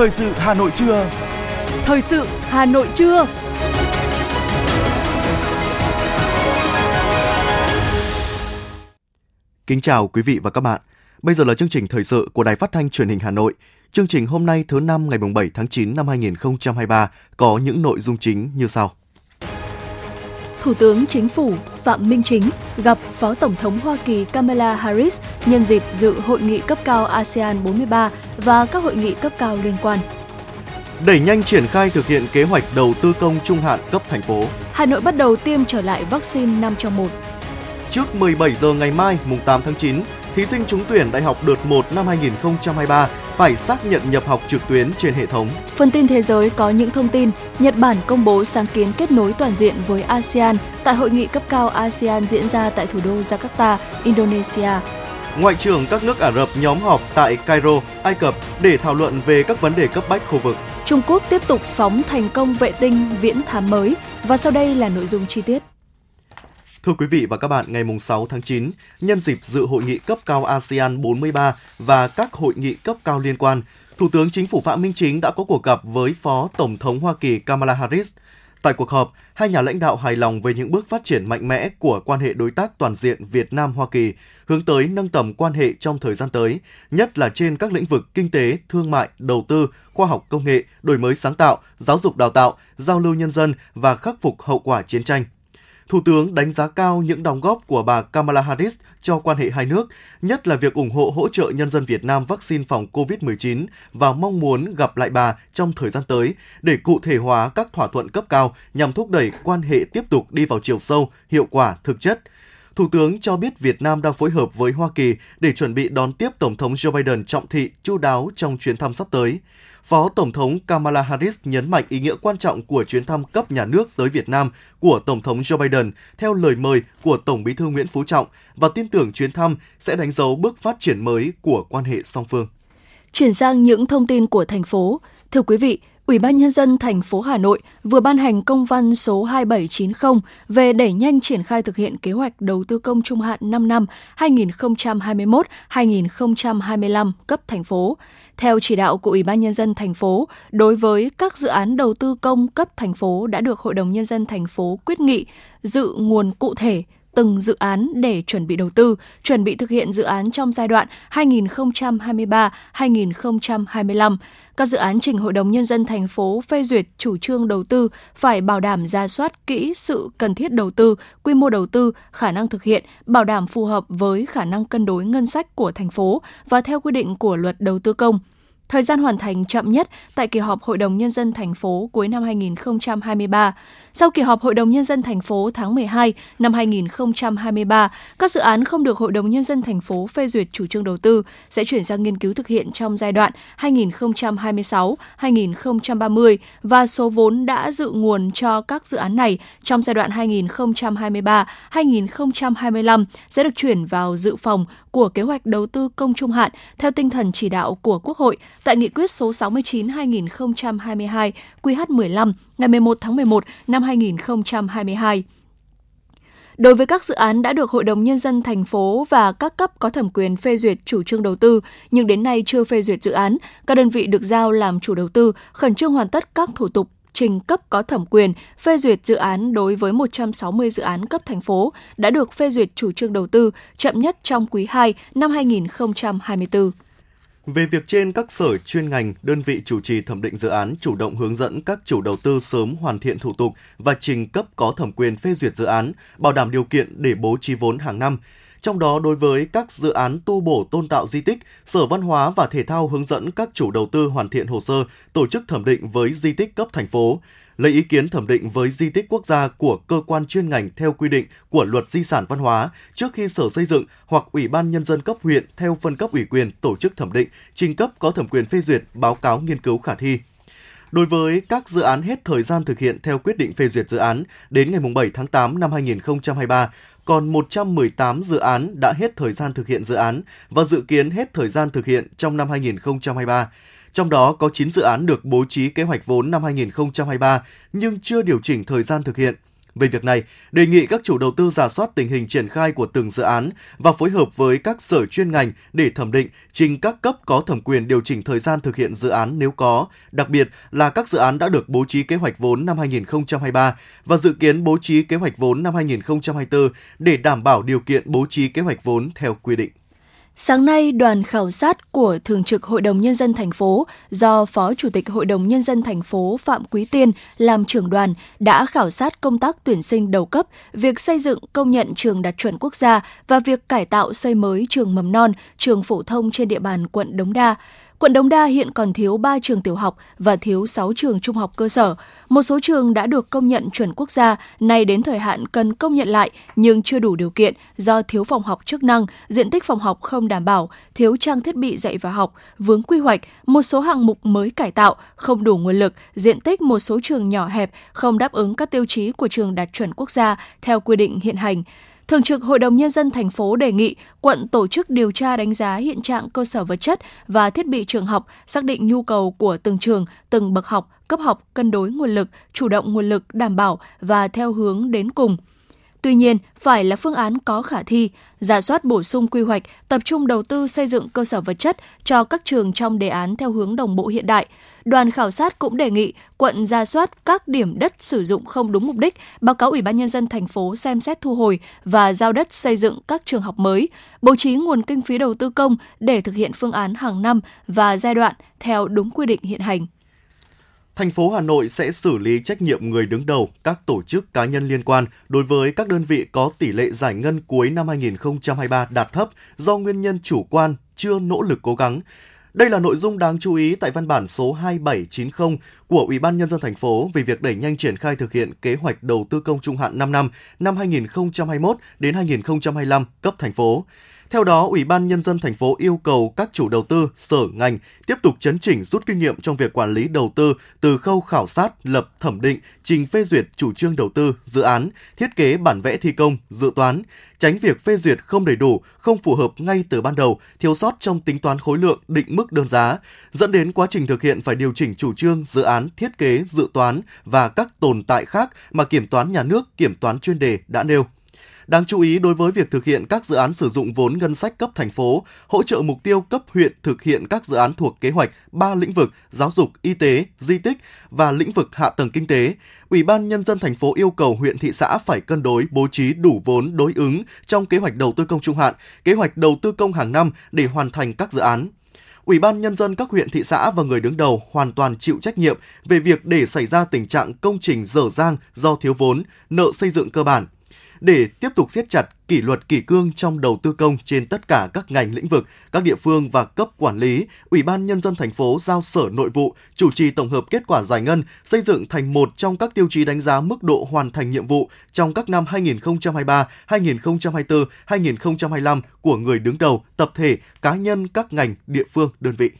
Thời sự Hà Nội trưa. Thời sự Hà Nội trưa. Kính chào quý vị và các bạn. Bây giờ là chương trình thời sự của Đài Phát thanh Truyền hình Hà Nội. Chương trình hôm nay thứ năm ngày 7 tháng 9 năm 2023 có những nội dung chính như sau. Thủ tướng Chính phủ Phạm Minh Chính gặp Phó Tổng thống Hoa Kỳ Kamala Harris nhân dịp dự hội nghị cấp cao ASEAN 43 và các hội nghị cấp cao liên quan. Đẩy nhanh triển khai thực hiện kế hoạch đầu tư công trung hạn cấp thành phố. Hà Nội bắt đầu tiêm trở lại vaccine 5 trong 1. Trước 17 giờ ngày mai, mùng 8 tháng 9, thí sinh trúng tuyển đại học đợt 1 năm 2023 phải xác nhận nhập học trực tuyến trên hệ thống. Phần tin thế giới có những thông tin Nhật Bản công bố sáng kiến kết nối toàn diện với ASEAN tại hội nghị cấp cao ASEAN diễn ra tại thủ đô Jakarta, Indonesia. Ngoại trưởng các nước Ả Rập nhóm họp tại Cairo, Ai Cập để thảo luận về các vấn đề cấp bách khu vực. Trung Quốc tiếp tục phóng thành công vệ tinh viễn thám mới và sau đây là nội dung chi tiết. Thưa quý vị và các bạn, ngày 6 tháng 9, nhân dịp dự hội nghị cấp cao ASEAN 43 và các hội nghị cấp cao liên quan, Thủ tướng Chính phủ Phạm Minh Chính đã có cuộc gặp với Phó Tổng thống Hoa Kỳ Kamala Harris. Tại cuộc họp, hai nhà lãnh đạo hài lòng về những bước phát triển mạnh mẽ của quan hệ đối tác toàn diện Việt Nam-Hoa Kỳ, hướng tới nâng tầm quan hệ trong thời gian tới, nhất là trên các lĩnh vực kinh tế, thương mại, đầu tư, khoa học công nghệ, đổi mới sáng tạo, giáo dục đào tạo, giao lưu nhân dân và khắc phục hậu quả chiến tranh. Thủ tướng đánh giá cao những đóng góp của bà Kamala Harris cho quan hệ hai nước, nhất là việc ủng hộ hỗ trợ nhân dân Việt Nam vaccine phòng COVID-19 và mong muốn gặp lại bà trong thời gian tới để cụ thể hóa các thỏa thuận cấp cao nhằm thúc đẩy quan hệ tiếp tục đi vào chiều sâu, hiệu quả, thực chất. Thủ tướng cho biết Việt Nam đang phối hợp với Hoa Kỳ để chuẩn bị đón tiếp Tổng thống Joe Biden trọng thị, chu đáo trong chuyến thăm sắp tới. Phó Tổng thống Kamala Harris nhấn mạnh ý nghĩa quan trọng của chuyến thăm cấp nhà nước tới Việt Nam của Tổng thống Joe Biden theo lời mời của Tổng bí thư Nguyễn Phú Trọng và tin tưởng chuyến thăm sẽ đánh dấu bước phát triển mới của quan hệ song phương. Chuyển sang những thông tin của thành phố. Thưa quý vị, Ủy ban Nhân dân thành phố Hà Nội vừa ban hành công văn số 2790 về đẩy nhanh triển khai thực hiện kế hoạch đầu tư công trung hạn 5 năm 2021-2025 cấp thành phố. Theo chỉ đạo của Ủy ban Nhân dân thành phố, đối với các dự án đầu tư công cấp thành phố đã được Hội đồng Nhân dân thành phố quyết nghị dự nguồn cụ thể từng dự án để chuẩn bị đầu tư, chuẩn bị thực hiện dự án trong giai đoạn 2023-2025. Các dự án trình Hội đồng Nhân dân thành phố phê duyệt chủ trương đầu tư phải bảo đảm ra soát kỹ sự cần thiết đầu tư, quy mô đầu tư, khả năng thực hiện, bảo đảm phù hợp với khả năng cân đối ngân sách của thành phố và theo quy định của luật đầu tư công. Thời gian hoàn thành chậm nhất tại kỳ họp Hội đồng Nhân dân thành phố cuối năm 2023. Sau kỳ họp Hội đồng Nhân dân thành phố tháng 12 năm 2023, các dự án không được Hội đồng Nhân dân thành phố phê duyệt chủ trương đầu tư sẽ chuyển sang nghiên cứu thực hiện trong giai đoạn 2026-2030 và số vốn đã dự nguồn cho các dự án này trong giai đoạn 2023-2025 sẽ được chuyển vào dự phòng của kế hoạch đầu tư công trung hạn theo tinh thần chỉ đạo của Quốc hội tại nghị quyết số 69-2022 QH15 ngày 11 tháng 11 năm 2022. Đối với các dự án đã được Hội đồng Nhân dân thành phố và các cấp có thẩm quyền phê duyệt chủ trương đầu tư, nhưng đến nay chưa phê duyệt dự án, các đơn vị được giao làm chủ đầu tư khẩn trương hoàn tất các thủ tục trình cấp có thẩm quyền phê duyệt dự án đối với 160 dự án cấp thành phố đã được phê duyệt chủ trương đầu tư chậm nhất trong quý 2 năm 2024. Về việc trên, các sở chuyên ngành, đơn vị chủ trì thẩm định dự án chủ động hướng dẫn các chủ đầu tư sớm hoàn thiện thủ tục và trình cấp có thẩm quyền phê duyệt dự án, bảo đảm điều kiện để bố trí vốn hàng năm. Trong đó, đối với các dự án tu bổ tôn tạo di tích, Sở Văn hóa và Thể thao hướng dẫn các chủ đầu tư hoàn thiện hồ sơ, tổ chức thẩm định với di tích cấp thành phố, lấy ý kiến thẩm định với di tích quốc gia của cơ quan chuyên ngành theo quy định của Luật Di sản Văn hóa trước khi Sở Xây dựng hoặc Ủy ban Nhân dân cấp huyện theo phân cấp ủy quyền tổ chức thẩm định, trình cấp có thẩm quyền phê duyệt báo cáo nghiên cứu khả thi. Đối với các dự án hết thời gian thực hiện theo quyết định phê duyệt dự án đến ngày 7 tháng 8 năm 2023, còn 118 dự án đã hết thời gian thực hiện dự án và dự kiến hết thời gian thực hiện trong năm 2023. Trong đó có 9 dự án được bố trí kế hoạch vốn năm 2023 nhưng chưa điều chỉnh thời gian thực hiện. Về việc này, đề nghị các chủ đầu tư giả soát tình hình triển khai của từng dự án và phối hợp với các sở chuyên ngành để thẩm định, trình các cấp có thẩm quyền điều chỉnh thời gian thực hiện dự án nếu có, đặc biệt là các dự án đã được bố trí kế hoạch vốn năm 2023 và dự kiến bố trí kế hoạch vốn năm 2024 để đảm bảo điều kiện bố trí kế hoạch vốn theo quy định. Sáng nay, đoàn khảo sát của Thường trực Hội đồng Nhân dân thành phố do Phó Chủ tịch Hội đồng Nhân dân thành phố Phạm Quý Tiên làm trưởng đoàn đã khảo sát công tác tuyển sinh đầu cấp, việc xây dựng công nhận trường đạt chuẩn quốc gia và việc cải tạo xây mới trường mầm non, trường phổ thông trên địa bàn quận Đống Đa. Quận Đống Đa hiện còn thiếu 3 trường tiểu học và thiếu 6 trường trung học cơ sở. Một số trường đã được công nhận chuẩn quốc gia, nay đến thời hạn cần công nhận lại nhưng chưa đủ điều kiện do thiếu phòng học chức năng, diện tích phòng học không đảm bảo, thiếu trang thiết bị dạy và học, vướng quy hoạch, một số hạng mục mới cải tạo, không đủ nguồn lực, diện tích một số trường nhỏ hẹp, không đáp ứng các tiêu chí của trường đạt chuẩn quốc gia theo quy định hiện hành. Thường trực Hội đồng Nhân dân thành phố đề nghị quận tổ chức điều tra đánh giá hiện trạng cơ sở vật chất và thiết bị trường học, xác định nhu cầu của từng trường, từng bậc học, cấp học, cân đối nguồn lực, chủ động nguồn lực đảm bảo và theo hướng đến cùng – Tuy nhiên, phải là phương án có khả thi, giả soát bổ sung quy hoạch, tập trung đầu tư xây dựng cơ sở vật chất cho các trường trong đề án theo hướng đồng bộ hiện đại. Đoàn khảo sát cũng đề nghị quận ra soát các điểm đất sử dụng không đúng mục đích, báo cáo Ủy ban nhân dân thành phố xem xét thu hồi và giao đất xây dựng các trường học mới, bố trí nguồn kinh phí đầu tư công để thực hiện phương án hàng năm và giai đoạn theo đúng quy định hiện hành thành phố Hà Nội sẽ xử lý trách nhiệm người đứng đầu các tổ chức cá nhân liên quan đối với các đơn vị có tỷ lệ giải ngân cuối năm 2023 đạt thấp do nguyên nhân chủ quan, chưa nỗ lực cố gắng. Đây là nội dung đáng chú ý tại văn bản số 2790 của Ủy ban nhân dân thành phố về việc đẩy nhanh triển khai thực hiện kế hoạch đầu tư công trung hạn 5 năm năm 2021 đến 2025 cấp thành phố. Theo đó, Ủy ban Nhân dân thành phố yêu cầu các chủ đầu tư, sở ngành tiếp tục chấn chỉnh rút kinh nghiệm trong việc quản lý đầu tư từ khâu khảo sát, lập, thẩm định, trình phê duyệt chủ trương đầu tư, dự án, thiết kế bản vẽ thi công, dự toán, tránh việc phê duyệt không đầy đủ, không phù hợp ngay từ ban đầu, thiếu sót trong tính toán khối lượng, định mức đơn giá, dẫn đến quá trình thực hiện phải điều chỉnh chủ trương, dự án, thiết kế, dự toán và các tồn tại khác mà kiểm toán nhà nước, kiểm toán chuyên đề đã nêu. Đáng chú ý đối với việc thực hiện các dự án sử dụng vốn ngân sách cấp thành phố, hỗ trợ mục tiêu cấp huyện thực hiện các dự án thuộc kế hoạch ba lĩnh vực giáo dục, y tế, di tích và lĩnh vực hạ tầng kinh tế. Ủy ban nhân dân thành phố yêu cầu huyện thị xã phải cân đối bố trí đủ vốn đối ứng trong kế hoạch đầu tư công trung hạn, kế hoạch đầu tư công hàng năm để hoàn thành các dự án. Ủy ban nhân dân các huyện thị xã và người đứng đầu hoàn toàn chịu trách nhiệm về việc để xảy ra tình trạng công trình dở dang do thiếu vốn, nợ xây dựng cơ bản, để tiếp tục siết chặt kỷ luật kỷ cương trong đầu tư công trên tất cả các ngành lĩnh vực, các địa phương và cấp quản lý, Ủy ban nhân dân thành phố giao Sở Nội vụ chủ trì tổng hợp kết quả giải ngân, xây dựng thành một trong các tiêu chí đánh giá mức độ hoàn thành nhiệm vụ trong các năm 2023, 2024, 2025 của người đứng đầu, tập thể, cá nhân các ngành, địa phương, đơn vị.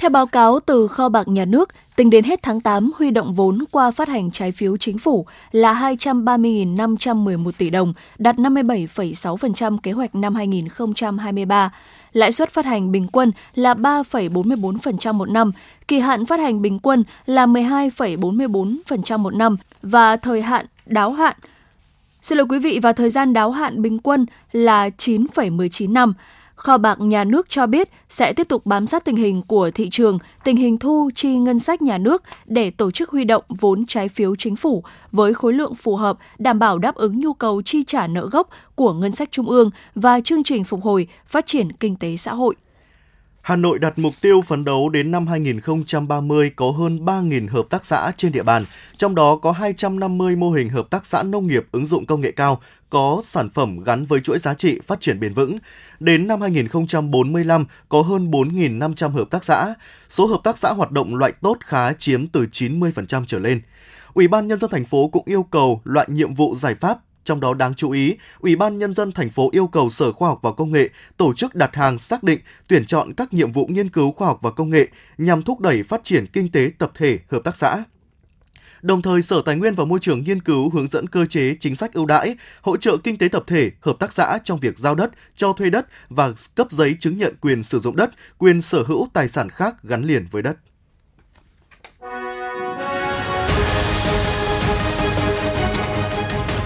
Theo báo cáo từ kho bạc nhà nước, tính đến hết tháng 8, huy động vốn qua phát hành trái phiếu chính phủ là 230.511 tỷ đồng, đạt 57,6% kế hoạch năm 2023. Lãi suất phát hành bình quân là 3,44% một năm, kỳ hạn phát hành bình quân là 12,44% một năm và thời hạn đáo hạn Xin lỗi quý vị và thời gian đáo hạn bình quân là 9,19 năm. Kho bạc nhà nước cho biết sẽ tiếp tục bám sát tình hình của thị trường, tình hình thu chi ngân sách nhà nước để tổ chức huy động vốn trái phiếu chính phủ với khối lượng phù hợp, đảm bảo đáp ứng nhu cầu chi trả nợ gốc của ngân sách trung ương và chương trình phục hồi phát triển kinh tế xã hội. Hà Nội đặt mục tiêu phấn đấu đến năm 2030 có hơn 3.000 hợp tác xã trên địa bàn, trong đó có 250 mô hình hợp tác xã nông nghiệp ứng dụng công nghệ cao, có sản phẩm gắn với chuỗi giá trị phát triển bền vững. Đến năm 2045 có hơn 4.500 hợp tác xã. Số hợp tác xã hoạt động loại tốt khá chiếm từ 90% trở lên. Ủy ban nhân dân thành phố cũng yêu cầu loại nhiệm vụ giải pháp trong đó đáng chú ý, Ủy ban Nhân dân thành phố yêu cầu Sở Khoa học và Công nghệ tổ chức đặt hàng xác định, tuyển chọn các nhiệm vụ nghiên cứu khoa học và công nghệ nhằm thúc đẩy phát triển kinh tế tập thể, hợp tác xã. Đồng thời, Sở Tài nguyên và Môi trường nghiên cứu hướng dẫn cơ chế chính sách ưu đãi, hỗ trợ kinh tế tập thể, hợp tác xã trong việc giao đất, cho thuê đất và cấp giấy chứng nhận quyền sử dụng đất, quyền sở hữu tài sản khác gắn liền với đất.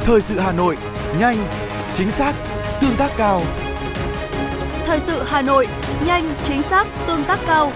Thời sự Hà Nội, nhanh, chính xác, tương tác cao. Thời sự Hà Nội, nhanh, chính xác, tương tác cao.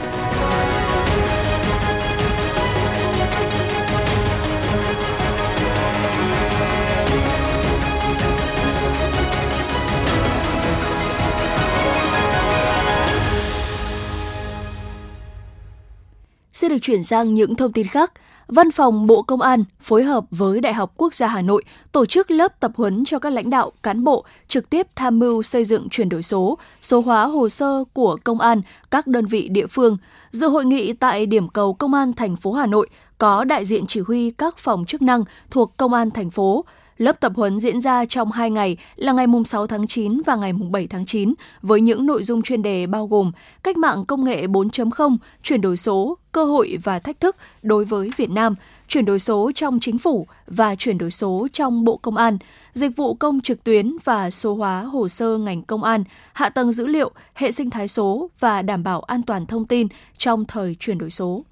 Xin được chuyển sang những thông tin khác. Văn phòng Bộ Công an phối hợp với Đại học Quốc gia Hà Nội tổ chức lớp tập huấn cho các lãnh đạo, cán bộ trực tiếp tham mưu xây dựng chuyển đổi số, số hóa hồ sơ của công an các đơn vị địa phương. Dự hội nghị tại điểm cầu Công an thành phố Hà Nội có đại diện chỉ huy các phòng chức năng thuộc Công an thành phố, Lớp tập huấn diễn ra trong 2 ngày là ngày 6 tháng 9 và ngày 7 tháng 9 với những nội dung chuyên đề bao gồm cách mạng công nghệ 4.0, chuyển đổi số, cơ hội và thách thức đối với Việt Nam, chuyển đổi số trong chính phủ và chuyển đổi số trong Bộ Công an, dịch vụ công trực tuyến và số hóa hồ sơ ngành công an, hạ tầng dữ liệu, hệ sinh thái số và đảm bảo an toàn thông tin trong thời chuyển đổi số.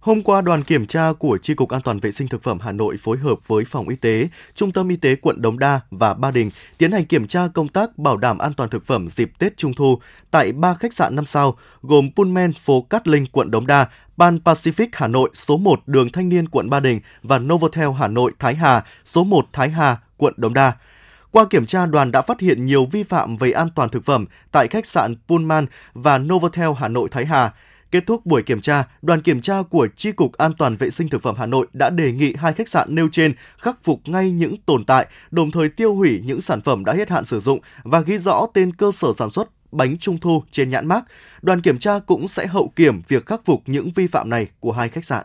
Hôm qua, đoàn kiểm tra của Tri Cục An toàn Vệ sinh Thực phẩm Hà Nội phối hợp với Phòng Y tế, Trung tâm Y tế quận Đống Đa và Ba Đình tiến hành kiểm tra công tác bảo đảm an toàn thực phẩm dịp Tết Trung Thu tại ba khách sạn 5 sao gồm Pullman phố Cát Linh, quận Đống Đa, Pan Pacific Hà Nội, số 1 đường Thanh Niên, quận Ba Đình và Novotel Hà Nội, Thái Hà, số 1 Thái Hà, quận Đống Đa. Qua kiểm tra, đoàn đã phát hiện nhiều vi phạm về an toàn thực phẩm tại khách sạn Pullman và Novotel Hà Nội Thái Hà. Kết thúc buổi kiểm tra, đoàn kiểm tra của Tri Cục An toàn Vệ sinh Thực phẩm Hà Nội đã đề nghị hai khách sạn nêu trên khắc phục ngay những tồn tại, đồng thời tiêu hủy những sản phẩm đã hết hạn sử dụng và ghi rõ tên cơ sở sản xuất bánh trung thu trên nhãn mác. Đoàn kiểm tra cũng sẽ hậu kiểm việc khắc phục những vi phạm này của hai khách sạn.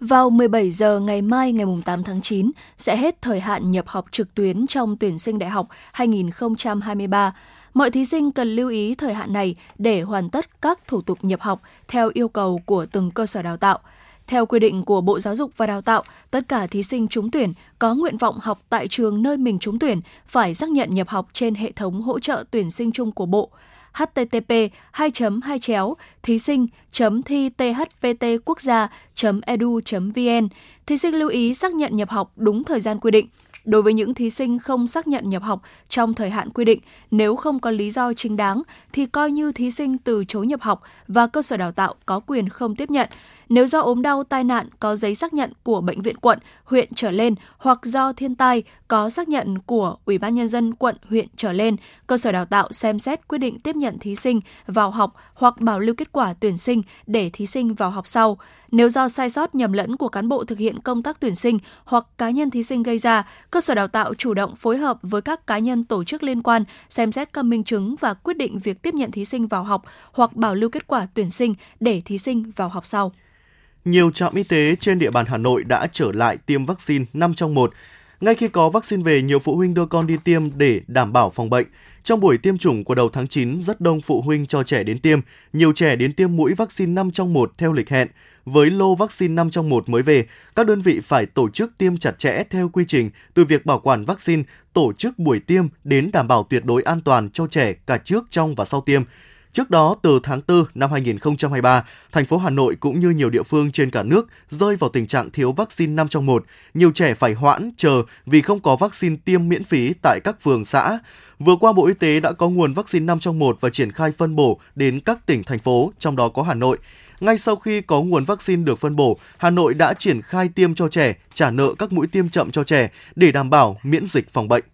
Vào 17 giờ ngày mai ngày 8 tháng 9 sẽ hết thời hạn nhập học trực tuyến trong tuyển sinh đại học 2023. Mọi thí sinh cần lưu ý thời hạn này để hoàn tất các thủ tục nhập học theo yêu cầu của từng cơ sở đào tạo. Theo quy định của Bộ Giáo dục và Đào tạo, tất cả thí sinh trúng tuyển có nguyện vọng học tại trường nơi mình trúng tuyển phải xác nhận nhập học trên hệ thống hỗ trợ tuyển sinh chung của Bộ. Http 2 2 chéo thí sinh thi thpt quốc gia edu vn thí sinh lưu ý xác nhận nhập học đúng thời gian quy định. Đối với những thí sinh không xác nhận nhập học trong thời hạn quy định, nếu không có lý do chính đáng thì coi như thí sinh từ chối nhập học và cơ sở đào tạo có quyền không tiếp nhận. Nếu do ốm đau tai nạn có giấy xác nhận của bệnh viện quận, huyện trở lên hoặc do thiên tai có xác nhận của Ủy ban nhân dân quận, huyện trở lên, cơ sở đào tạo xem xét quyết định tiếp nhận thí sinh vào học hoặc bảo lưu kết quả tuyển sinh để thí sinh vào học sau. Nếu do sai sót nhầm lẫn của cán bộ thực hiện công tác tuyển sinh hoặc cá nhân thí sinh gây ra, cơ sở đào tạo chủ động phối hợp với các cá nhân tổ chức liên quan xem xét các minh chứng và quyết định việc tiếp nhận thí sinh vào học hoặc bảo lưu kết quả tuyển sinh để thí sinh vào học sau. Nhiều trạm y tế trên địa bàn Hà Nội đã trở lại tiêm vaccine 5 trong 1. Ngay khi có vaccine về, nhiều phụ huynh đưa con đi tiêm để đảm bảo phòng bệnh. Trong buổi tiêm chủng của đầu tháng 9, rất đông phụ huynh cho trẻ đến tiêm. Nhiều trẻ đến tiêm mũi vaccine 5 trong 1 theo lịch hẹn. Với lô vaccine 5 trong 1 mới về, các đơn vị phải tổ chức tiêm chặt chẽ theo quy trình từ việc bảo quản vaccine, tổ chức buổi tiêm đến đảm bảo tuyệt đối an toàn cho trẻ cả trước, trong và sau tiêm. Trước đó, từ tháng 4 năm 2023, thành phố Hà Nội cũng như nhiều địa phương trên cả nước rơi vào tình trạng thiếu vaccine 5 trong 1. Nhiều trẻ phải hoãn, chờ vì không có vaccine tiêm miễn phí tại các phường xã. Vừa qua, Bộ Y tế đã có nguồn vaccine 5 trong 1 và triển khai phân bổ đến các tỉnh, thành phố, trong đó có Hà Nội. Ngay sau khi có nguồn vaccine được phân bổ, Hà Nội đã triển khai tiêm cho trẻ, trả nợ các mũi tiêm chậm cho trẻ để đảm bảo miễn dịch phòng bệnh.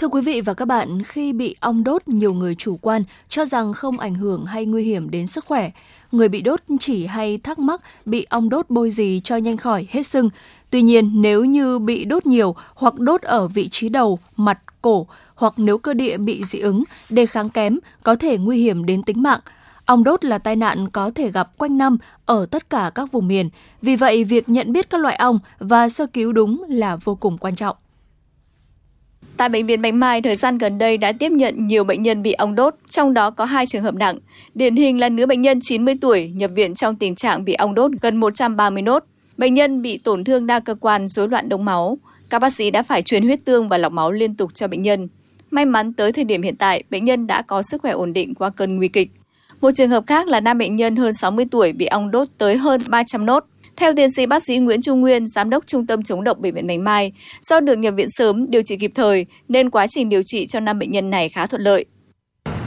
Thưa quý vị và các bạn, khi bị ong đốt, nhiều người chủ quan cho rằng không ảnh hưởng hay nguy hiểm đến sức khỏe. Người bị đốt chỉ hay thắc mắc bị ong đốt bôi gì cho nhanh khỏi hết sưng. Tuy nhiên, nếu như bị đốt nhiều hoặc đốt ở vị trí đầu, mặt, cổ hoặc nếu cơ địa bị dị ứng, đề kháng kém, có thể nguy hiểm đến tính mạng. Ong đốt là tai nạn có thể gặp quanh năm ở tất cả các vùng miền. Vì vậy, việc nhận biết các loại ong và sơ cứu đúng là vô cùng quan trọng. Tại Bệnh viện Bạch Mai, thời gian gần đây đã tiếp nhận nhiều bệnh nhân bị ong đốt, trong đó có hai trường hợp nặng. Điển hình là nữ bệnh nhân 90 tuổi nhập viện trong tình trạng bị ong đốt gần 130 nốt. Bệnh nhân bị tổn thương đa cơ quan, rối loạn đông máu. Các bác sĩ đã phải truyền huyết tương và lọc máu liên tục cho bệnh nhân. May mắn tới thời điểm hiện tại, bệnh nhân đã có sức khỏe ổn định qua cơn nguy kịch. Một trường hợp khác là nam bệnh nhân hơn 60 tuổi bị ong đốt tới hơn 300 nốt. Theo tiến sĩ bác sĩ Nguyễn Trung Nguyên, giám đốc Trung tâm chống độc bệnh viện Bạch Mai, do được nhập viện sớm, điều trị kịp thời nên quá trình điều trị cho năm bệnh nhân này khá thuận lợi.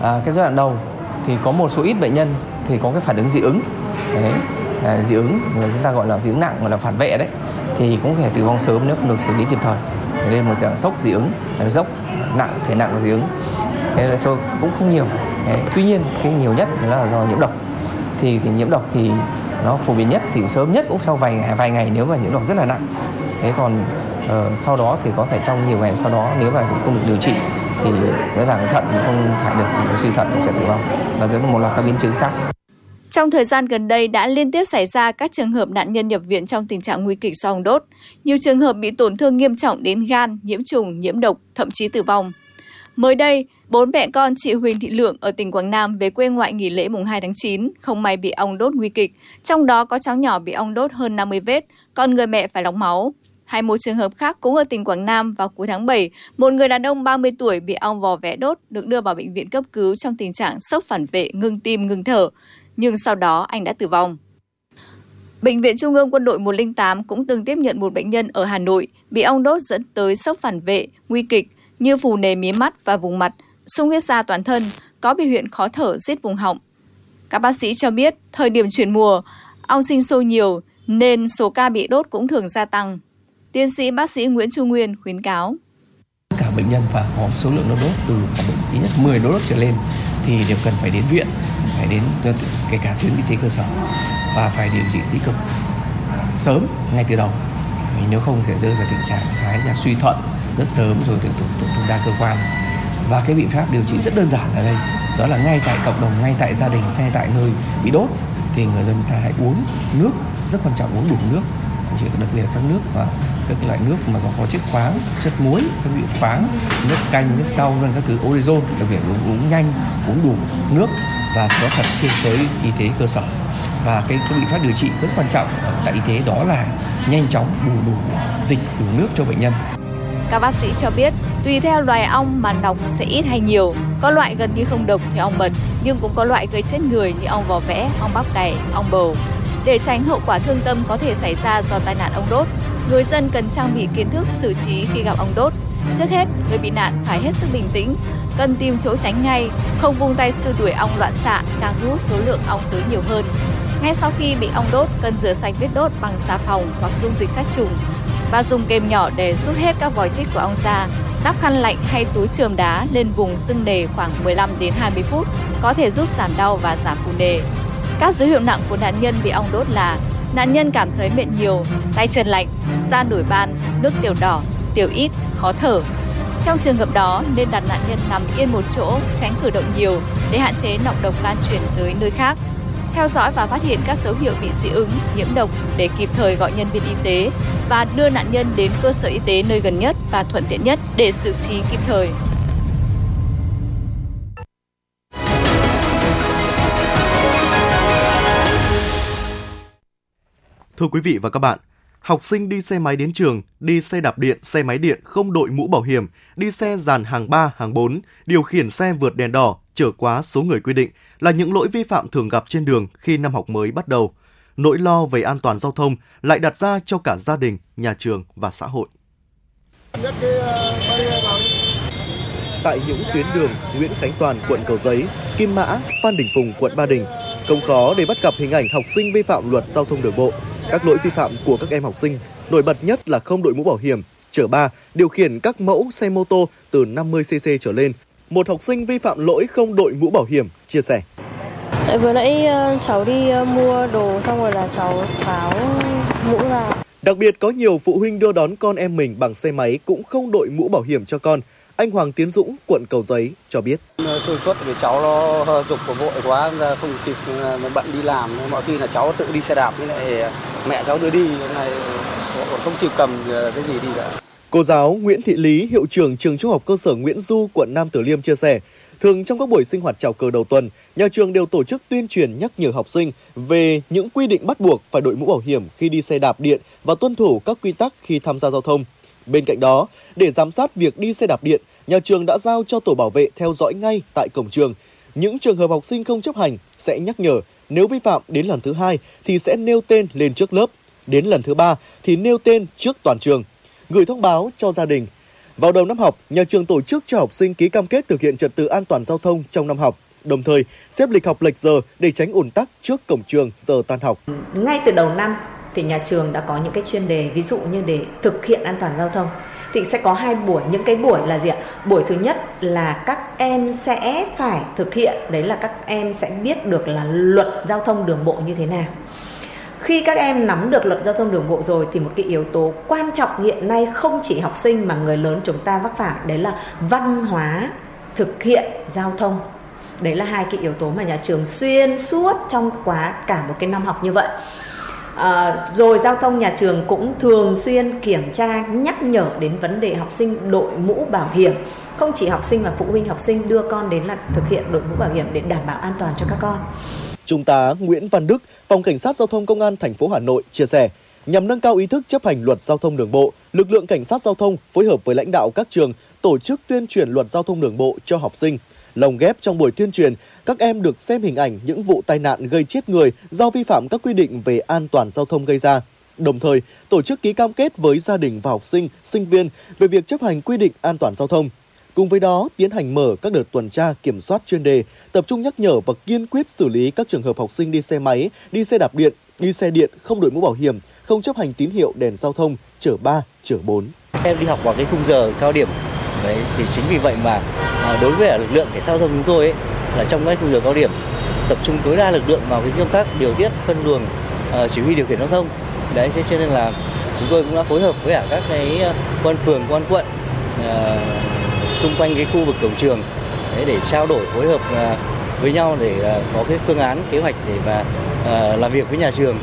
À, cái giai đoạn đầu thì có một số ít bệnh nhân thì có cái phản ứng dị ứng. Đấy, à, dị ứng người chúng ta gọi là dị ứng nặng gọi là phản vệ đấy thì cũng có thể tử vong sớm nếu không được xử lý kịp thời. nên một dạng sốc dị ứng, dốc nặng thể nặng dị ứng. Thế là số cũng không nhiều. Đấy, tuy nhiên cái nhiều nhất là do nhiễm độc. Thì, thì nhiễm độc thì nó phổ biến nhất thì sớm nhất cũng sau vài vài ngày nếu mà nhiễm độc rất là nặng thế còn uh, sau đó thì có thể trong nhiều ngày sau đó nếu mà không được điều trị thì rõ ràng thận không thải được suy thận sẽ tử vong và dẫn một loạt các biến chứng khác trong thời gian gần đây đã liên tiếp xảy ra các trường hợp nạn nhân nhập viện trong tình trạng nguy kịch do ong đốt. Nhiều trường hợp bị tổn thương nghiêm trọng đến gan, nhiễm trùng, nhiễm độc, thậm chí tử vong. Mới đây, bốn mẹ con chị Huỳnh Thị Lượng ở tỉnh Quảng Nam về quê ngoại nghỉ lễ mùng 2 tháng 9, không may bị ong đốt nguy kịch, trong đó có cháu nhỏ bị ong đốt hơn 50 vết, còn người mẹ phải lọc máu. Hai một trường hợp khác cũng ở tỉnh Quảng Nam vào cuối tháng 7, một người đàn ông 30 tuổi bị ong vò vẽ đốt được đưa vào bệnh viện cấp cứu trong tình trạng sốc phản vệ, ngưng tim, ngưng thở, nhưng sau đó anh đã tử vong. Bệnh viện Trung ương Quân đội 108 cũng từng tiếp nhận một bệnh nhân ở Hà Nội bị ong đốt dẫn tới sốc phản vệ, nguy kịch như phù nề mí mắt và vùng mặt, sung huyết da toàn thân, có biểu hiện khó thở rít vùng họng. Các bác sĩ cho biết, thời điểm chuyển mùa, ong sinh sôi nhiều nên số ca bị đốt cũng thường gia tăng. Tiến sĩ bác sĩ Nguyễn Trung Nguyên khuyến cáo. Cả bệnh nhân và có số lượng đốt từ ít nhất 10 đốt trở lên thì đều cần phải đến viện, phải đến kể cả tuyến y tế cơ sở và phải điều trị tích cực à, sớm ngay từ đầu. Nếu không sẽ rơi vào tình trạng thái là suy thận rất sớm rồi tổn thương đa cơ quan và cái biện pháp điều trị rất đơn giản ở đây đó là ngay tại cộng đồng ngay tại gia đình ngay tại nơi bị đốt thì người dân ta hãy uống nước rất quan trọng uống đủ nước đặc biệt là các nước và các loại nước mà có, có chất khoáng chất muối các vị khoáng nước canh nước rau vân các thứ orezon đặc biệt uống, uống nhanh uống đủ nước và có thật xuyên tới y tế cơ sở. Và cái, cái biện pháp điều trị rất quan trọng ở tại y tế đó là nhanh chóng bù đủ dịch đủ nước cho bệnh nhân. Các bác sĩ cho biết, tùy theo loài ong mà độc sẽ ít hay nhiều. Có loại gần như không độc như ong mật, nhưng cũng có loại gây chết người như ong vò vẽ, ong bắp cày, ong bầu. Để tránh hậu quả thương tâm có thể xảy ra do tai nạn ong đốt, người dân cần trang bị kiến thức xử trí khi gặp ong đốt. Trước hết, người bị nạn phải hết sức bình tĩnh, cần tìm chỗ tránh ngay, không vung tay xua đuổi ong loạn xạ, càng thu hút số lượng ong tới nhiều hơn. Ngay sau khi bị ong đốt, cần rửa sạch vết đốt bằng xà phòng hoặc dung dịch sát trùng và dùng kềm nhỏ để rút hết các vòi chích của ong ra. Đắp khăn lạnh hay túi trường đá lên vùng sưng nề khoảng 15 đến 20 phút có thể giúp giảm đau và giảm phù nề. Các dấu hiệu nặng của nạn nhân bị ong đốt là nạn nhân cảm thấy mệt nhiều, tay chân lạnh, da nổi ban, nước tiểu đỏ, tiểu ít, khó thở. Trong trường hợp đó nên đặt nạn nhân nằm yên một chỗ, tránh cử động nhiều để hạn chế nọc độc lan truyền tới nơi khác theo dõi và phát hiện các dấu hiệu bị dị ứng, nhiễm độc để kịp thời gọi nhân viên y tế và đưa nạn nhân đến cơ sở y tế nơi gần nhất và thuận tiện nhất để xử trí kịp thời. Thưa quý vị và các bạn, học sinh đi xe máy đến trường, đi xe đạp điện, xe máy điện không đội mũ bảo hiểm, đi xe dàn hàng 3, hàng 4, điều khiển xe vượt đèn đỏ, trở quá số người quy định là những lỗi vi phạm thường gặp trên đường khi năm học mới bắt đầu. Nỗi lo về an toàn giao thông lại đặt ra cho cả gia đình, nhà trường và xã hội. Tại những tuyến đường Nguyễn Khánh Toàn, quận Cầu Giấy, Kim Mã, Phan Đình Phùng, quận Ba Đình, không khó để bắt gặp hình ảnh học sinh vi phạm luật giao thông đường bộ. Các lỗi vi phạm của các em học sinh nổi bật nhất là không đội mũ bảo hiểm, chở ba, điều khiển các mẫu xe mô tô từ 50cc trở lên một học sinh vi phạm lỗi không đội mũ bảo hiểm chia sẻ. Vừa nãy ờ, cháu đi ờ, mua đồ xong rồi là cháu tháo mũ ra. Đặc biệt có nhiều phụ huynh đưa đón con em mình bằng xe máy cũng không đội mũ bảo hiểm cho con. Anh Hoàng Tiến Dũng, quận Cầu Giấy cho biết. Sơ suất vì cháu nó dục của vội quá, ra không kịp mà bận đi làm. Mọi khi là cháu tự đi xe đạp với lại mẹ cháu đưa đi, này không kịp cầm cái gì đi cả. Cô giáo Nguyễn Thị Lý, hiệu trưởng trường Trung học cơ sở Nguyễn Du, quận Nam Từ Liêm chia sẻ, thường trong các buổi sinh hoạt chào cờ đầu tuần, nhà trường đều tổ chức tuyên truyền nhắc nhở học sinh về những quy định bắt buộc phải đội mũ bảo hiểm khi đi xe đạp điện và tuân thủ các quy tắc khi tham gia giao thông. Bên cạnh đó, để giám sát việc đi xe đạp điện, nhà trường đã giao cho tổ bảo vệ theo dõi ngay tại cổng trường. Những trường hợp học sinh không chấp hành sẽ nhắc nhở, nếu vi phạm đến lần thứ hai thì sẽ nêu tên lên trước lớp Đến lần thứ ba thì nêu tên trước toàn trường, gửi thông báo cho gia đình. Vào đầu năm học, nhà trường tổ chức cho học sinh ký cam kết thực hiện trật tự an toàn giao thông trong năm học, đồng thời xếp lịch học lệch giờ để tránh ùn tắc trước cổng trường giờ tan học. Ngay từ đầu năm thì nhà trường đã có những cái chuyên đề ví dụ như để thực hiện an toàn giao thông thì sẽ có hai buổi những cái buổi là gì ạ buổi thứ nhất là các em sẽ phải thực hiện đấy là các em sẽ biết được là luật giao thông đường bộ như thế nào khi các em nắm được luật giao thông đường bộ rồi thì một cái yếu tố quan trọng hiện nay không chỉ học sinh mà người lớn chúng ta vấp phải đấy là văn hóa thực hiện giao thông. Đấy là hai cái yếu tố mà nhà trường xuyên suốt trong quá cả một cái năm học như vậy. À, rồi giao thông nhà trường cũng thường xuyên kiểm tra nhắc nhở đến vấn đề học sinh đội mũ bảo hiểm. Không chỉ học sinh mà phụ huynh học sinh đưa con đến là thực hiện đội mũ bảo hiểm để đảm bảo an toàn cho các con. Trung tá Nguyễn Văn Đức, Phòng Cảnh sát Giao thông Công an thành phố Hà Nội chia sẻ, nhằm nâng cao ý thức chấp hành luật giao thông đường bộ, lực lượng cảnh sát giao thông phối hợp với lãnh đạo các trường tổ chức tuyên truyền luật giao thông đường bộ cho học sinh. Lồng ghép trong buổi tuyên truyền, các em được xem hình ảnh những vụ tai nạn gây chết người do vi phạm các quy định về an toàn giao thông gây ra. Đồng thời, tổ chức ký cam kết với gia đình và học sinh, sinh viên về việc chấp hành quy định an toàn giao thông. Cùng với đó, tiến hành mở các đợt tuần tra kiểm soát chuyên đề, tập trung nhắc nhở và kiên quyết xử lý các trường hợp học sinh đi xe máy, đi xe đạp điện, đi xe điện không đội mũ bảo hiểm, không chấp hành tín hiệu đèn giao thông, chở 3, chở 4. Em đi học vào cái khung giờ cao điểm Đấy, thì chính vì vậy mà à, đối với lực lượng cảnh sát giao thông chúng tôi ấy, là trong cái khung giờ cao điểm tập trung tối đa lực lượng vào cái công tác điều tiết phân luồng uh, chỉ huy điều khiển giao thông đấy thế cho nên là chúng tôi cũng đã phối hợp với cả các cái à, quan phường quan quận uh, xung quanh cái khu vực cổng trường để để trao đổi phối hợp à, với nhau để à, có cái phương án kế hoạch để mà à, làm việc với nhà trường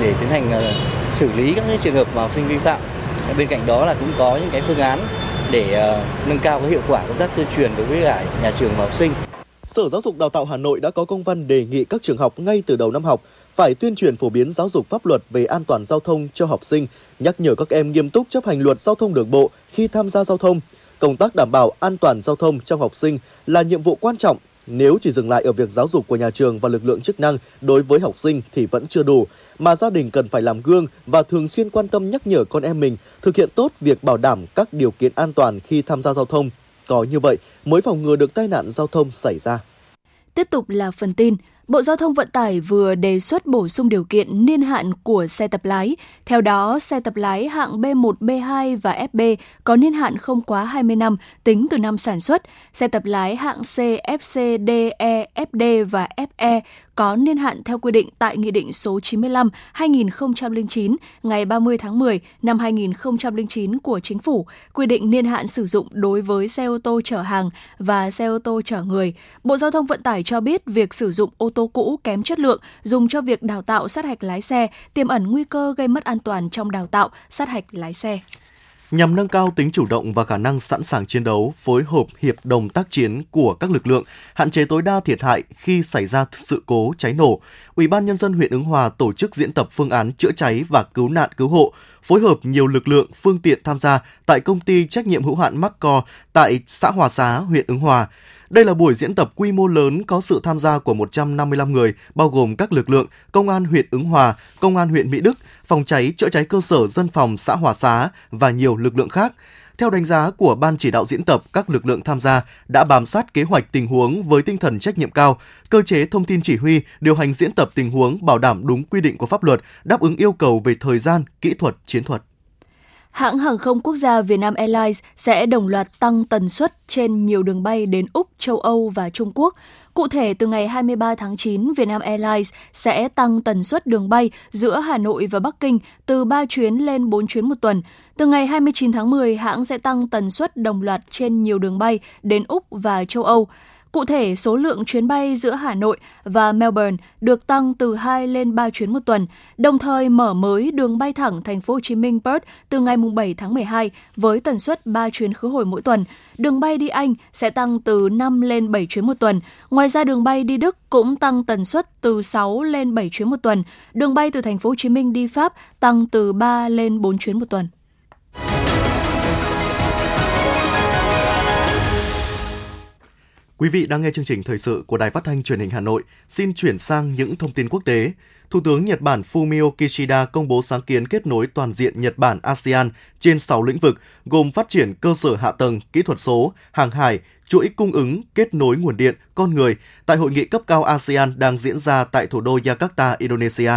để tiến hành xử lý các cái trường hợp mà học sinh vi phạm bên cạnh đó là cũng có những cái phương án để nâng cao cái hiệu quả công tác tuyên truyền đối với cả nhà trường và học sinh. Sở Giáo dục Đào tạo Hà Nội đã có công văn đề nghị các trường học ngay từ đầu năm học phải tuyên truyền phổ biến giáo dục pháp luật về an toàn giao thông cho học sinh, nhắc nhở các em nghiêm túc chấp hành luật giao thông đường bộ khi tham gia giao thông. Công tác đảm bảo an toàn giao thông trong học sinh là nhiệm vụ quan trọng nếu chỉ dừng lại ở việc giáo dục của nhà trường và lực lượng chức năng đối với học sinh thì vẫn chưa đủ, mà gia đình cần phải làm gương và thường xuyên quan tâm nhắc nhở con em mình thực hiện tốt việc bảo đảm các điều kiện an toàn khi tham gia giao thông. Có như vậy mới phòng ngừa được tai nạn giao thông xảy ra. Tiếp tục là phần tin. Bộ Giao thông Vận tải vừa đề xuất bổ sung điều kiện niên hạn của xe tập lái. Theo đó, xe tập lái hạng B1, B2 và FB có niên hạn không quá 20 năm tính từ năm sản xuất. Xe tập lái hạng C, FC, DE, FD và FE có niên hạn theo quy định tại Nghị định số 95-2009 ngày 30 tháng 10 năm 2009 của Chính phủ, quy định niên hạn sử dụng đối với xe ô tô chở hàng và xe ô tô chở người. Bộ Giao thông Vận tải cho biết việc sử dụng ô tô cũ kém chất lượng dùng cho việc đào tạo sát hạch lái xe tiềm ẩn nguy cơ gây mất an toàn trong đào tạo sát hạch lái xe. Nhằm nâng cao tính chủ động và khả năng sẵn sàng chiến đấu, phối hợp hiệp đồng tác chiến của các lực lượng, hạn chế tối đa thiệt hại khi xảy ra sự cố cháy nổ, Ủy ban nhân dân huyện Ứng Hòa tổ chức diễn tập phương án chữa cháy và cứu nạn cứu hộ, phối hợp nhiều lực lượng, phương tiện tham gia tại công ty trách nhiệm hữu hạn Macco tại xã Hòa Xá, huyện Ứng Hòa. Đây là buổi diễn tập quy mô lớn có sự tham gia của 155 người, bao gồm các lực lượng Công an huyện Ứng Hòa, Công an huyện Mỹ Đức, Phòng cháy chữa cháy cơ sở dân phòng xã Hòa Xá và nhiều lực lượng khác. Theo đánh giá của Ban chỉ đạo diễn tập, các lực lượng tham gia đã bám sát kế hoạch tình huống với tinh thần trách nhiệm cao, cơ chế thông tin chỉ huy, điều hành diễn tập tình huống bảo đảm đúng quy định của pháp luật, đáp ứng yêu cầu về thời gian, kỹ thuật, chiến thuật hãng hàng không quốc gia Vietnam Airlines sẽ đồng loạt tăng tần suất trên nhiều đường bay đến Úc, châu Âu và Trung Quốc. Cụ thể, từ ngày 23 tháng 9, Vietnam Airlines sẽ tăng tần suất đường bay giữa Hà Nội và Bắc Kinh từ 3 chuyến lên 4 chuyến một tuần. Từ ngày 29 tháng 10, hãng sẽ tăng tần suất đồng loạt trên nhiều đường bay đến Úc và châu Âu. Cụ thể, số lượng chuyến bay giữa Hà Nội và Melbourne được tăng từ 2 lên 3 chuyến một tuần, đồng thời mở mới đường bay thẳng thành phố Hồ Chí Minh Perth từ ngày 7 tháng 12 với tần suất 3 chuyến khứ hồi mỗi tuần. Đường bay đi Anh sẽ tăng từ 5 lên 7 chuyến một tuần. Ngoài ra đường bay đi Đức cũng tăng tần suất từ 6 lên 7 chuyến một tuần. Đường bay từ thành phố Hồ Chí Minh đi Pháp tăng từ 3 lên 4 chuyến một tuần. Quý vị đang nghe chương trình thời sự của Đài Phát thanh Truyền hình Hà Nội. Xin chuyển sang những thông tin quốc tế. Thủ tướng Nhật Bản Fumio Kishida công bố sáng kiến kết nối toàn diện Nhật Bản ASEAN trên 6 lĩnh vực, gồm phát triển cơ sở hạ tầng, kỹ thuật số, hàng hải, chuỗi cung ứng, kết nối nguồn điện, con người tại hội nghị cấp cao ASEAN đang diễn ra tại thủ đô Jakarta, Indonesia.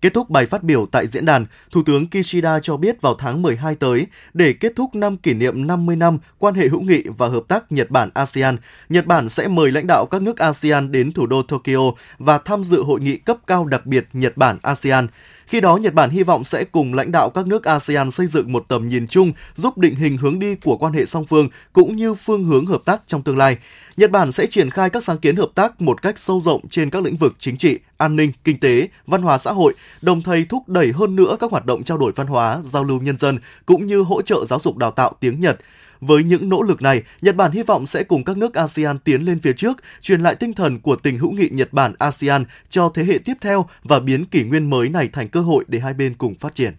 Kết thúc bài phát biểu tại diễn đàn, Thủ tướng Kishida cho biết vào tháng 12 tới, để kết thúc năm kỷ niệm 50 năm quan hệ hữu nghị và hợp tác Nhật Bản-ASEAN, Nhật Bản sẽ mời lãnh đạo các nước ASEAN đến thủ đô Tokyo và tham dự hội nghị cấp cao đặc biệt Nhật Bản-ASEAN. Khi đó, Nhật Bản hy vọng sẽ cùng lãnh đạo các nước ASEAN xây dựng một tầm nhìn chung giúp định hình hướng đi của quan hệ song phương cũng như phương hướng hợp tác trong tương lai. Nhật Bản sẽ triển khai các sáng kiến hợp tác một cách sâu rộng trên các lĩnh vực chính trị, an ninh, kinh tế, văn hóa xã hội, đồng thời thúc đẩy hơn nữa các hoạt động trao đổi văn hóa, giao lưu nhân dân cũng như hỗ trợ giáo dục đào tạo tiếng Nhật. Với những nỗ lực này, Nhật Bản hy vọng sẽ cùng các nước ASEAN tiến lên phía trước, truyền lại tinh thần của tình hữu nghị Nhật Bản ASEAN cho thế hệ tiếp theo và biến kỷ nguyên mới này thành cơ hội để hai bên cùng phát triển.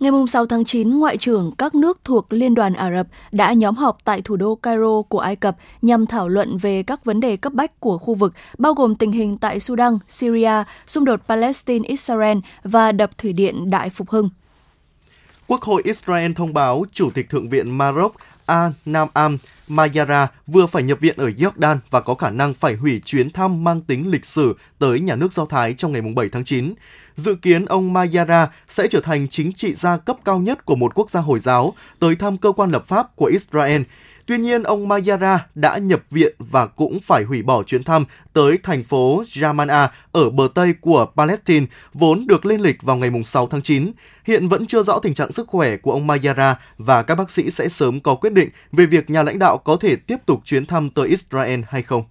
Ngày 6 tháng 9, Ngoại trưởng các nước thuộc Liên đoàn Ả Rập đã nhóm họp tại thủ đô Cairo của Ai Cập nhằm thảo luận về các vấn đề cấp bách của khu vực, bao gồm tình hình tại Sudan, Syria, xung đột Palestine-Israel và đập thủy điện Đại Phục Hưng. Quốc hội Israel thông báo Chủ tịch Thượng viện Maroc A. Namam Majara Mayara vừa phải nhập viện ở Jordan và có khả năng phải hủy chuyến thăm mang tính lịch sử tới nhà nước Do Thái trong ngày 7 tháng 9. Dự kiến ông Mayara sẽ trở thành chính trị gia cấp cao nhất của một quốc gia Hồi giáo tới thăm cơ quan lập pháp của Israel. Tuy nhiên, ông Mayara đã nhập viện và cũng phải hủy bỏ chuyến thăm tới thành phố Ramallah ở bờ Tây của Palestine, vốn được lên lịch vào ngày 6 tháng 9. Hiện vẫn chưa rõ tình trạng sức khỏe của ông Mayara và các bác sĩ sẽ sớm có quyết định về việc nhà lãnh đạo có thể tiếp tục chuyến thăm tới Israel hay không.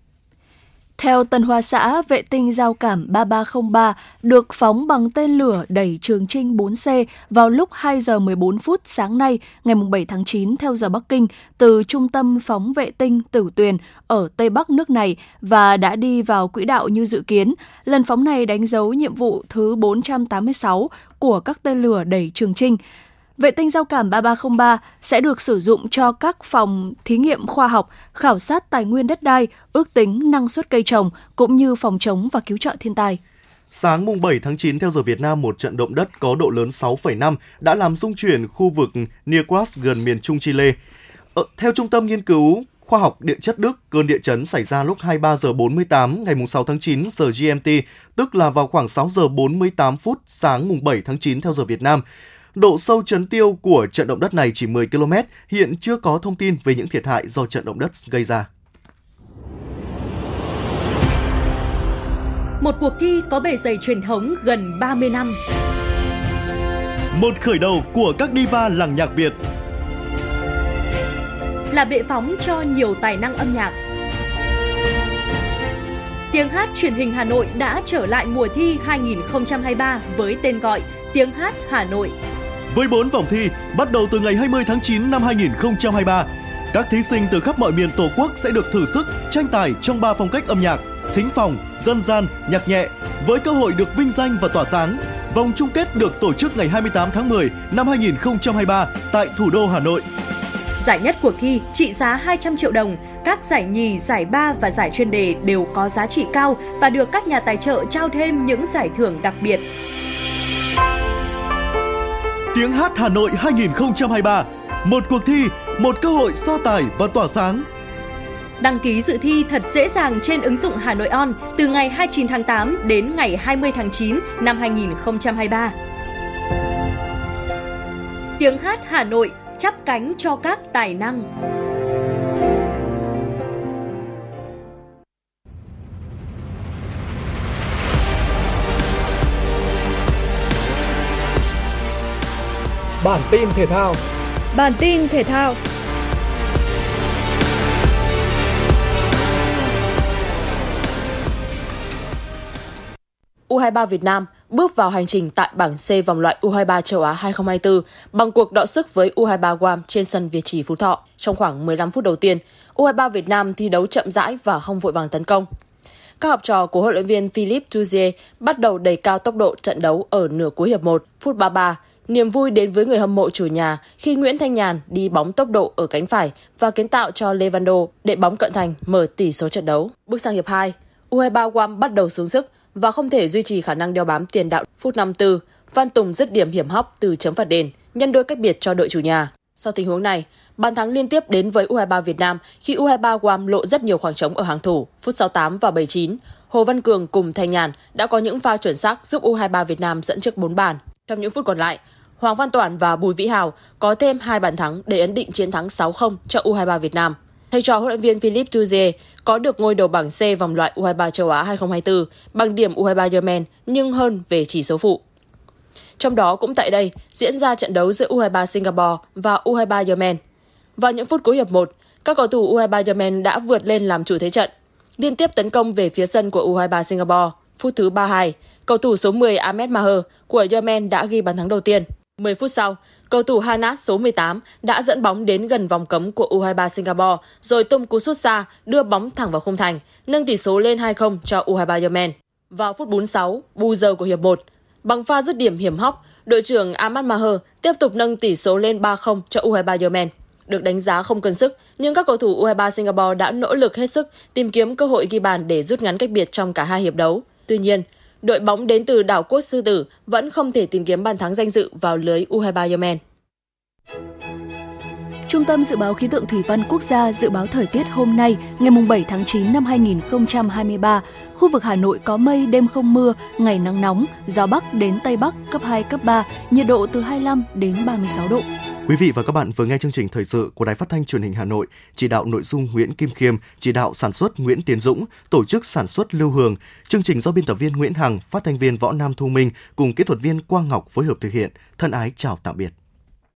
Theo Tân Hoa xã, vệ tinh giao cảm 3303 được phóng bằng tên lửa đẩy Trường Trinh 4C vào lúc 2 giờ 14 phút sáng nay, ngày 7 tháng 9 theo giờ Bắc Kinh, từ trung tâm phóng vệ tinh Tử Tuyền ở Tây Bắc nước này và đã đi vào quỹ đạo như dự kiến. Lần phóng này đánh dấu nhiệm vụ thứ 486 của các tên lửa đẩy Trường Trinh. Vệ tinh giao cảm 3303 sẽ được sử dụng cho các phòng thí nghiệm khoa học, khảo sát tài nguyên đất đai, ước tính năng suất cây trồng cũng như phòng chống và cứu trợ thiên tai. Sáng mùng 7 tháng 9 theo giờ Việt Nam, một trận động đất có độ lớn 6,5 đã làm rung chuyển khu vực Nearquas gần miền Trung Chile. Ờ, theo Trung tâm Nghiên cứu Khoa học Địa chất Đức, cơn địa chấn xảy ra lúc 23 giờ 48 ngày 6 tháng 9 giờ GMT, tức là vào khoảng 6 giờ 48 phút sáng mùng 7 tháng 9 theo giờ Việt Nam. Độ sâu chấn tiêu của trận động đất này chỉ 10 km, hiện chưa có thông tin về những thiệt hại do trận động đất gây ra. Một cuộc thi có bề dày truyền thống gần 30 năm. Một khởi đầu của các diva làng nhạc Việt. Là bệ phóng cho nhiều tài năng âm nhạc. Tiếng hát truyền hình Hà Nội đã trở lại mùa thi 2023 với tên gọi Tiếng hát Hà Nội với 4 vòng thi bắt đầu từ ngày 20 tháng 9 năm 2023. Các thí sinh từ khắp mọi miền Tổ quốc sẽ được thử sức tranh tài trong 3 phong cách âm nhạc: thính phòng, dân gian, nhạc nhẹ với cơ hội được vinh danh và tỏa sáng. Vòng chung kết được tổ chức ngày 28 tháng 10 năm 2023 tại thủ đô Hà Nội. Giải nhất cuộc thi trị giá 200 triệu đồng, các giải nhì, giải ba và giải chuyên đề đều có giá trị cao và được các nhà tài trợ trao thêm những giải thưởng đặc biệt. Tiếng hát Hà Nội 2023. Một cuộc thi, một cơ hội so tài và tỏa sáng. Đăng ký dự thi thật dễ dàng trên ứng dụng Hà Nội On từ ngày 29 tháng 8 đến ngày 20 tháng 9 năm 2023. Tiếng hát Hà Nội chắp cánh cho các tài năng. Bản tin thể thao. Bản tin thể thao. U23 Việt Nam bước vào hành trình tại bảng C vòng loại U23 châu Á 2024 bằng cuộc đọ sức với U23 Guam trên sân Việt Trì Phú Thọ. Trong khoảng 15 phút đầu tiên, U23 Việt Nam thi đấu chậm rãi và không vội vàng tấn công. Các học trò của huấn luyện viên Philippe Touzier bắt đầu đẩy cao tốc độ trận đấu ở nửa cuối hiệp 1, phút 33 Niềm vui đến với người hâm mộ chủ nhà khi Nguyễn Thanh Nhàn đi bóng tốc độ ở cánh phải và kiến tạo cho Levando để bóng cận thành mở tỷ số trận đấu. Bước sang hiệp 2, U23 Guam bắt đầu xuống sức và không thể duy trì khả năng đeo bám tiền đạo phút 54. Văn Tùng dứt điểm hiểm hóc từ chấm phạt đền, nhân đôi cách biệt cho đội chủ nhà. Sau tình huống này, bàn thắng liên tiếp đến với U23 Việt Nam khi U23 Guam lộ rất nhiều khoảng trống ở hàng thủ, phút 68 và 79. Hồ Văn Cường cùng Thanh Nhàn đã có những pha chuẩn xác giúp U23 Việt Nam dẫn trước 4 bàn. Trong những phút còn lại, Hoàng Văn Toản và Bùi Vĩ Hào có thêm hai bàn thắng để ấn định chiến thắng 6-0 cho U23 Việt Nam. Thầy trò huấn luyện viên Philip Tuzier có được ngôi đầu bảng C vòng loại U23 châu Á 2024 bằng điểm U23 Yemen nhưng hơn về chỉ số phụ. Trong đó cũng tại đây diễn ra trận đấu giữa U23 Singapore và U23 Yemen. Vào những phút cuối hiệp 1, các cầu thủ U23 Yemen đã vượt lên làm chủ thế trận, liên tiếp tấn công về phía sân của U23 Singapore. Phút thứ 32, cầu thủ số 10 Ahmed Maher của Yemen đã ghi bàn thắng đầu tiên. 10 phút sau, cầu thủ Hanas số 18 đã dẫn bóng đến gần vòng cấm của U23 Singapore rồi tung cú sút xa đưa bóng thẳng vào khung thành, nâng tỷ số lên 2-0 cho U23 Yemen. Vào phút 46, bù giờ của hiệp 1, bằng pha dứt điểm hiểm hóc, đội trưởng Ahmad Maher tiếp tục nâng tỷ số lên 3-0 cho U23 Yemen. Được đánh giá không cân sức, nhưng các cầu thủ U23 Singapore đã nỗ lực hết sức tìm kiếm cơ hội ghi bàn để rút ngắn cách biệt trong cả hai hiệp đấu. Tuy nhiên, đội bóng đến từ đảo quốc Sư Tử vẫn không thể tìm kiếm bàn thắng danh dự vào lưới U23 Yemen. Trung tâm Dự báo Khí tượng Thủy văn Quốc gia dự báo thời tiết hôm nay, ngày 7 tháng 9 năm 2023, khu vực Hà Nội có mây, đêm không mưa, ngày nắng nóng, gió Bắc đến Tây Bắc cấp 2, cấp 3, nhiệt độ từ 25 đến 36 độ. Quý vị và các bạn vừa nghe chương trình thời sự của Đài Phát thanh Truyền hình Hà Nội, chỉ đạo nội dung Nguyễn Kim Khiêm, chỉ đạo sản xuất Nguyễn Tiến Dũng, tổ chức sản xuất Lưu Hường, chương trình do biên tập viên Nguyễn Hằng, phát thanh viên Võ Nam Thu Minh cùng kỹ thuật viên Quang Ngọc phối hợp thực hiện. Thân ái chào tạm biệt.